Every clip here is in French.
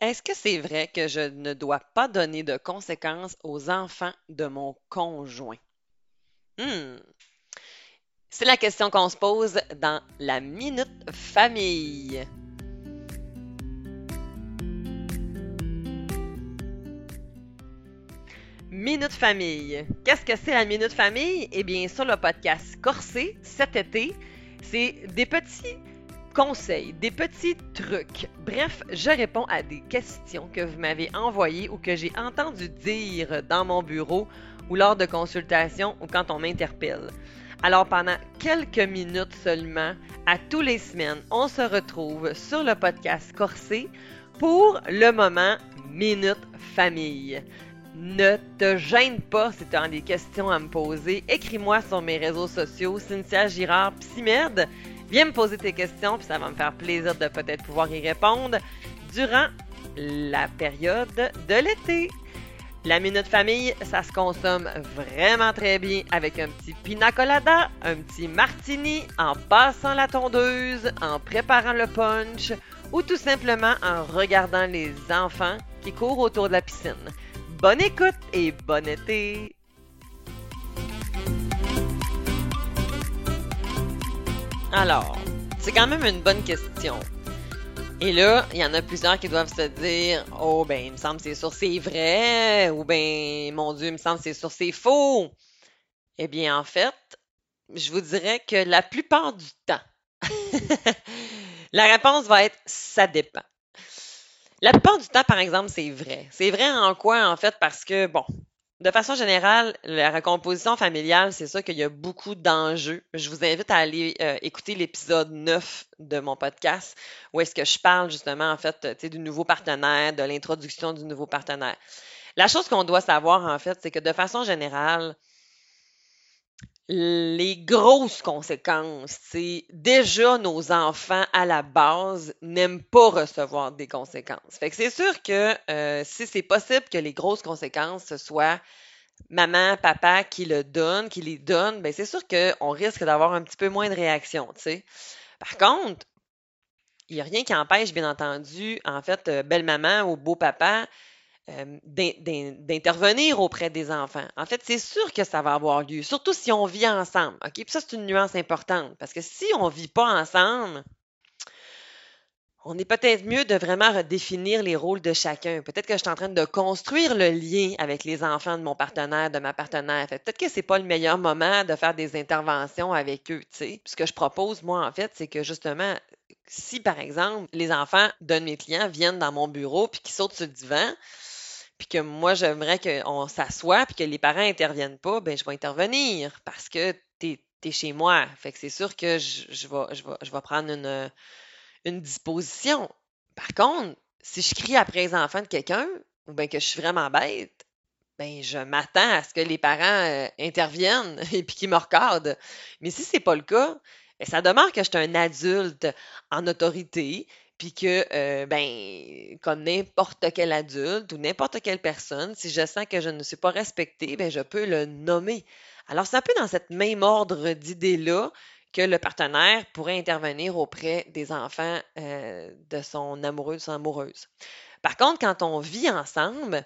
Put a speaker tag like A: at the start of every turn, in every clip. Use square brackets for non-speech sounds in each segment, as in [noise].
A: Est-ce que c'est vrai que je ne dois pas donner de conséquences aux enfants de mon conjoint? Hmm, C'est la question qu'on se pose dans la Minute Famille. Minute Famille. Qu'est-ce que c'est la Minute Famille? Eh bien, sur le podcast Corsé, cet été, c'est des petits conseils, des petits trucs. Bref, je réponds à des questions que vous m'avez envoyées ou que j'ai entendu dire dans mon bureau ou lors de consultations ou quand on m'interpelle. Alors pendant quelques minutes seulement, à tous les semaines, on se retrouve sur le podcast Corsé pour le moment Minute Famille. Ne te gêne pas si tu as des questions à me poser. Écris-moi sur mes réseaux sociaux, Cynthia Girard Psymed. Viens me poser tes questions, puis ça va me faire plaisir de peut-être pouvoir y répondre durant la période de l'été. La minute famille, ça se consomme vraiment très bien avec un petit pina colada, un petit martini, en passant la tondeuse, en préparant le punch ou tout simplement en regardant les enfants qui courent autour de la piscine. Bonne écoute et bon été! Alors, c'est quand même une bonne question. Et là, il y en a plusieurs qui doivent se dire Oh, ben, il me semble que c'est sûr c'est vrai, ou ben, mon Dieu, il me semble que c'est sûr c'est faux. Eh bien, en fait, je vous dirais que la plupart du temps, [laughs] la réponse va être ça dépend. La plupart du temps, par exemple, c'est vrai. C'est vrai en quoi, en fait, parce que, bon, de façon générale, la recomposition familiale, c'est ça qu'il y a beaucoup d'enjeux. Je vous invite à aller euh, écouter l'épisode 9 de mon podcast, où est-ce que je parle justement, en fait, du nouveau partenaire, de l'introduction du nouveau partenaire. La chose qu'on doit savoir, en fait, c'est que de façon générale, les grosses conséquences, c'est déjà nos enfants à la base n'aiment pas recevoir des conséquences. Fait que c'est sûr que euh, si c'est possible que les grosses conséquences ce soit maman, papa qui le donne, qui les donne, ben c'est sûr qu'on risque d'avoir un petit peu moins de réaction, tu. Par contre, il n'y a rien qui empêche, bien entendu, en fait, euh, belle maman ou beau papa euh, d'intervenir auprès des enfants. En fait, c'est sûr que ça va avoir lieu, surtout si on vit ensemble. OK? Puis ça, c'est une nuance importante parce que si on ne vit pas ensemble, on est peut-être mieux de vraiment redéfinir les rôles de chacun. Peut-être que je suis en train de construire le lien avec les enfants de mon partenaire, de ma partenaire. Peut-être que c'est pas le meilleur moment de faire des interventions avec eux. Ce que je propose, moi, en fait, c'est que justement, si par exemple, les enfants de mes clients viennent dans mon bureau puis qu'ils sautent sur le divan, puis que moi, j'aimerais qu'on s'assoie, puis que les parents interviennent pas, ben je vais intervenir parce que tu es, chez moi. Fait que c'est sûr que je, vais, prendre une, disposition. Par contre, si je crie après les enfants de quelqu'un, ou bien que je suis vraiment bête, ben je m'attends à ce que les parents euh, interviennent [laughs] et puis qu'ils me recordent. Mais si c'est pas le cas, ben, ça demeure que je suis un adulte en autorité, puis que, euh, ben, comme n'importe quel adulte ou n'importe quelle personne, si je sens que je ne suis pas respectée, ben, je peux le nommer. Alors, c'est un peu dans cette même ordre d'idées-là que le partenaire pourrait intervenir auprès des enfants euh, de son amoureux, de son amoureuse. Par contre, quand on vit ensemble,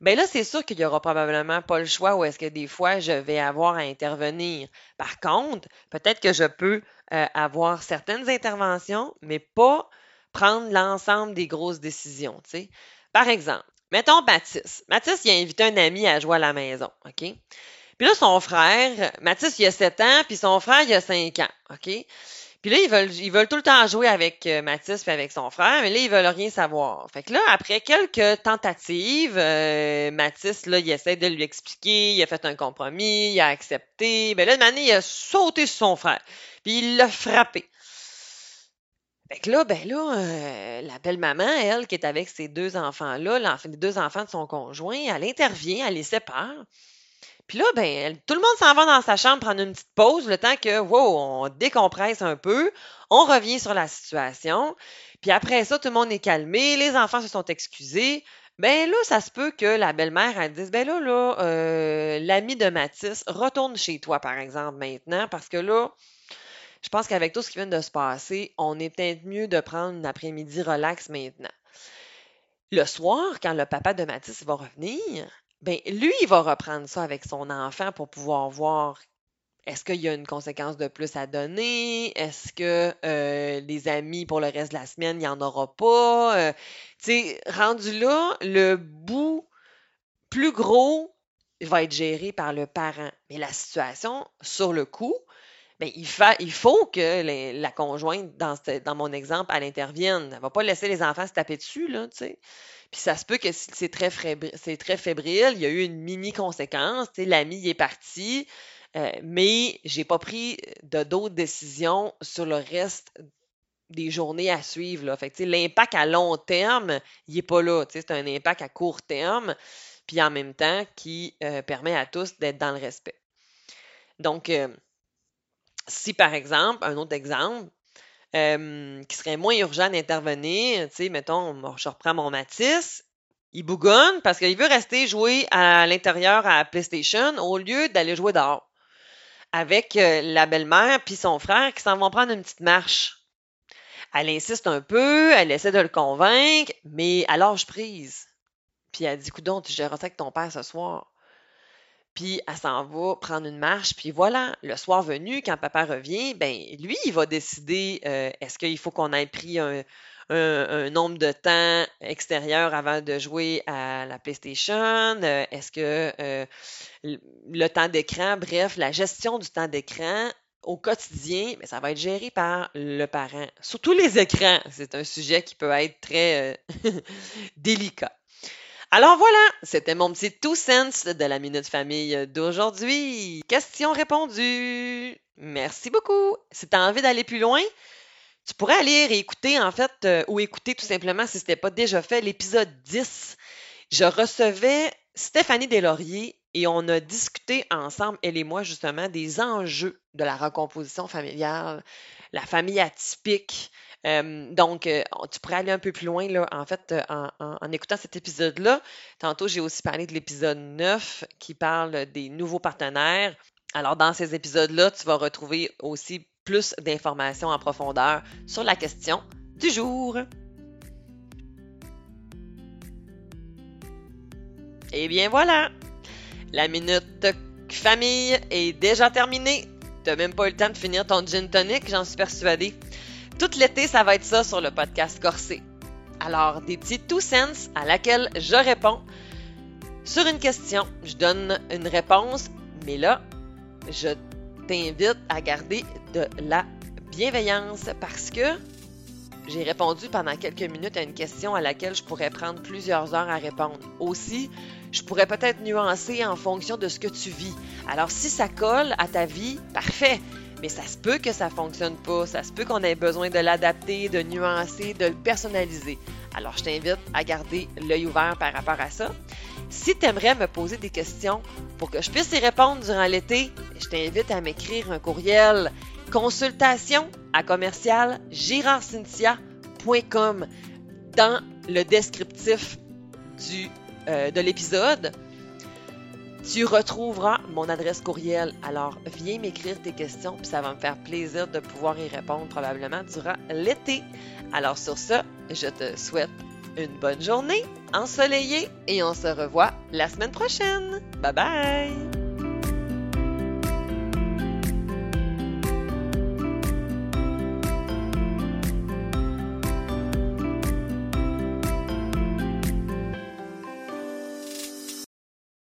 A: ben là, c'est sûr qu'il n'y aura probablement pas le choix ou est-ce que des fois, je vais avoir à intervenir. Par contre, peut-être que je peux euh, avoir certaines interventions, mais pas prendre l'ensemble des grosses décisions. sais. Par exemple, mettons Mathis. Mathis, il a invité un ami à jouer à la maison. OK? Puis là, son frère, Mathis, il a 7 ans, puis son frère, il a 5 ans. OK? Puis là, ils veulent, ils veulent tout le temps jouer avec euh, Mathis puis avec son frère, mais là, ils veulent rien savoir. Fait que là, après quelques tentatives, euh, Mathis, là, il essaie de lui expliquer, il a fait un compromis, il a accepté. Ben là, année, il a sauté sur son frère, puis il l'a frappé. Fait que là, ben là, euh, la belle-maman, elle, qui est avec ses deux enfants-là, les deux enfants de son conjoint, elle intervient, elle les sépare. Puis là, ben, tout le monde s'en va dans sa chambre prendre une petite pause, le temps que, wow, on décompresse un peu, on revient sur la situation. Puis après ça, tout le monde est calmé, les enfants se sont excusés. Ben là, ça se peut que la belle-mère, elle dise, ben là, là, euh, l'ami de Mathis, retourne chez toi, par exemple, maintenant, parce que là, je pense qu'avec tout ce qui vient de se passer, on est peut-être mieux de prendre une après-midi relax maintenant. Le soir, quand le papa de Mathis va revenir, ben lui, il va reprendre ça avec son enfant pour pouvoir voir est-ce qu'il y a une conséquence de plus à donner? Est-ce que euh, les amis pour le reste de la semaine, il n'y en aura pas? Euh, tu sais, rendu là, le bout plus gros va être géré par le parent. Mais la situation, sur le coup, ben, il, faut que la conjointe, dans, mon exemple, elle intervienne. Elle ne va pas laisser les enfants se taper dessus, là, tu sais. Puis ça se peut que c'est très, très fébrile, il y a eu une mini conséquence, tu sais, l'ami est parti, euh, mais j'ai pas pris de d'autres décisions sur le reste des journées à suivre. Là. L'impact à long terme, il n'est pas là. C'est un impact à court terme, puis en même temps qui euh, permet à tous d'être dans le respect. Donc, euh, si par exemple, un autre exemple, qui serait moins urgent d'intervenir, tu sais, mettons, je reprends mon Matisse, il bougonne parce qu'il veut rester jouer à l'intérieur à PlayStation au lieu d'aller jouer dehors avec euh, la belle-mère puis son frère qui s'en vont prendre une petite marche. Elle insiste un peu, elle essaie de le convaincre, mais elle lâche prise. Puis elle dit, coudon, tu géreras ça avec ton père ce soir. Puis elle s'en va prendre une marche, puis voilà, le soir venu, quand papa revient, ben lui, il va décider euh, est-ce qu'il faut qu'on ait pris un, nombre de temps extérieur avant de jouer à la PlayStation? Euh, est-ce que euh, le temps d'écran, bref, la gestion du temps d'écran au quotidien, mais ça va être géré par le parent. Surtout les écrans, c'est un sujet qui peut être très [laughs] délicat. Alors voilà, c'était mon petit two cents de la Minute Famille d'aujourd'hui. Question répondue. Merci beaucoup. Si tu as envie d'aller plus loin, tu pourrais aller réécouter, en fait, euh, ou écouter tout simplement, si ce n'était pas déjà fait, l'épisode 10. Je recevais Stéphanie Deslauriers et on a discuté ensemble, elle et moi, justement, des enjeux de la recomposition familiale, la famille atypique, donc, euh, tu pourrais aller un peu plus loin, là, en fait, euh, en, écoutant cet épisode-là. Tantôt, j'ai aussi parlé de l'épisode 9 qui parle des nouveaux partenaires. Alors, dans ces épisodes-là, tu vas retrouver aussi plus d'informations en profondeur sur la question du jour. Et bien voilà, la minute famille est déjà terminée. Tu n'as même pas eu le temps de finir ton gin tonic, j'en suis persuadée. Tout l'été, ça va être ça sur le podcast Corsé. Alors, des petits two cents à laquelle je réponds. Sur une question, je donne une réponse, mais là, je t'invite à garder de la bienveillance parce que j'ai répondu pendant quelques minutes à une question à laquelle je pourrais prendre plusieurs heures à répondre. Aussi, je pourrais peut-être nuancer en fonction de ce que tu vis. Alors, si ça colle à ta vie, parfait mais ça se peut que ça fonctionne pas, ça se peut qu'on ait besoin de l'adapter, de nuancer, de le personnaliser. Alors, je t'invite à garder l'œil ouvert par rapport à ça. Si tu aimerais me poser des questions pour que je puisse y répondre durant l'été, je t'invite à m'écrire un courriel consultation à commercial dans le descriptif euh, de l'épisode tu retrouveras mon adresse courriel. Alors, viens m'écrire tes questions, puis ça va me faire plaisir de pouvoir y répondre probablement durant l'été. Alors, sur ce, je te souhaite une bonne journée ensoleillée et on se revoit la semaine prochaine. Bye bye!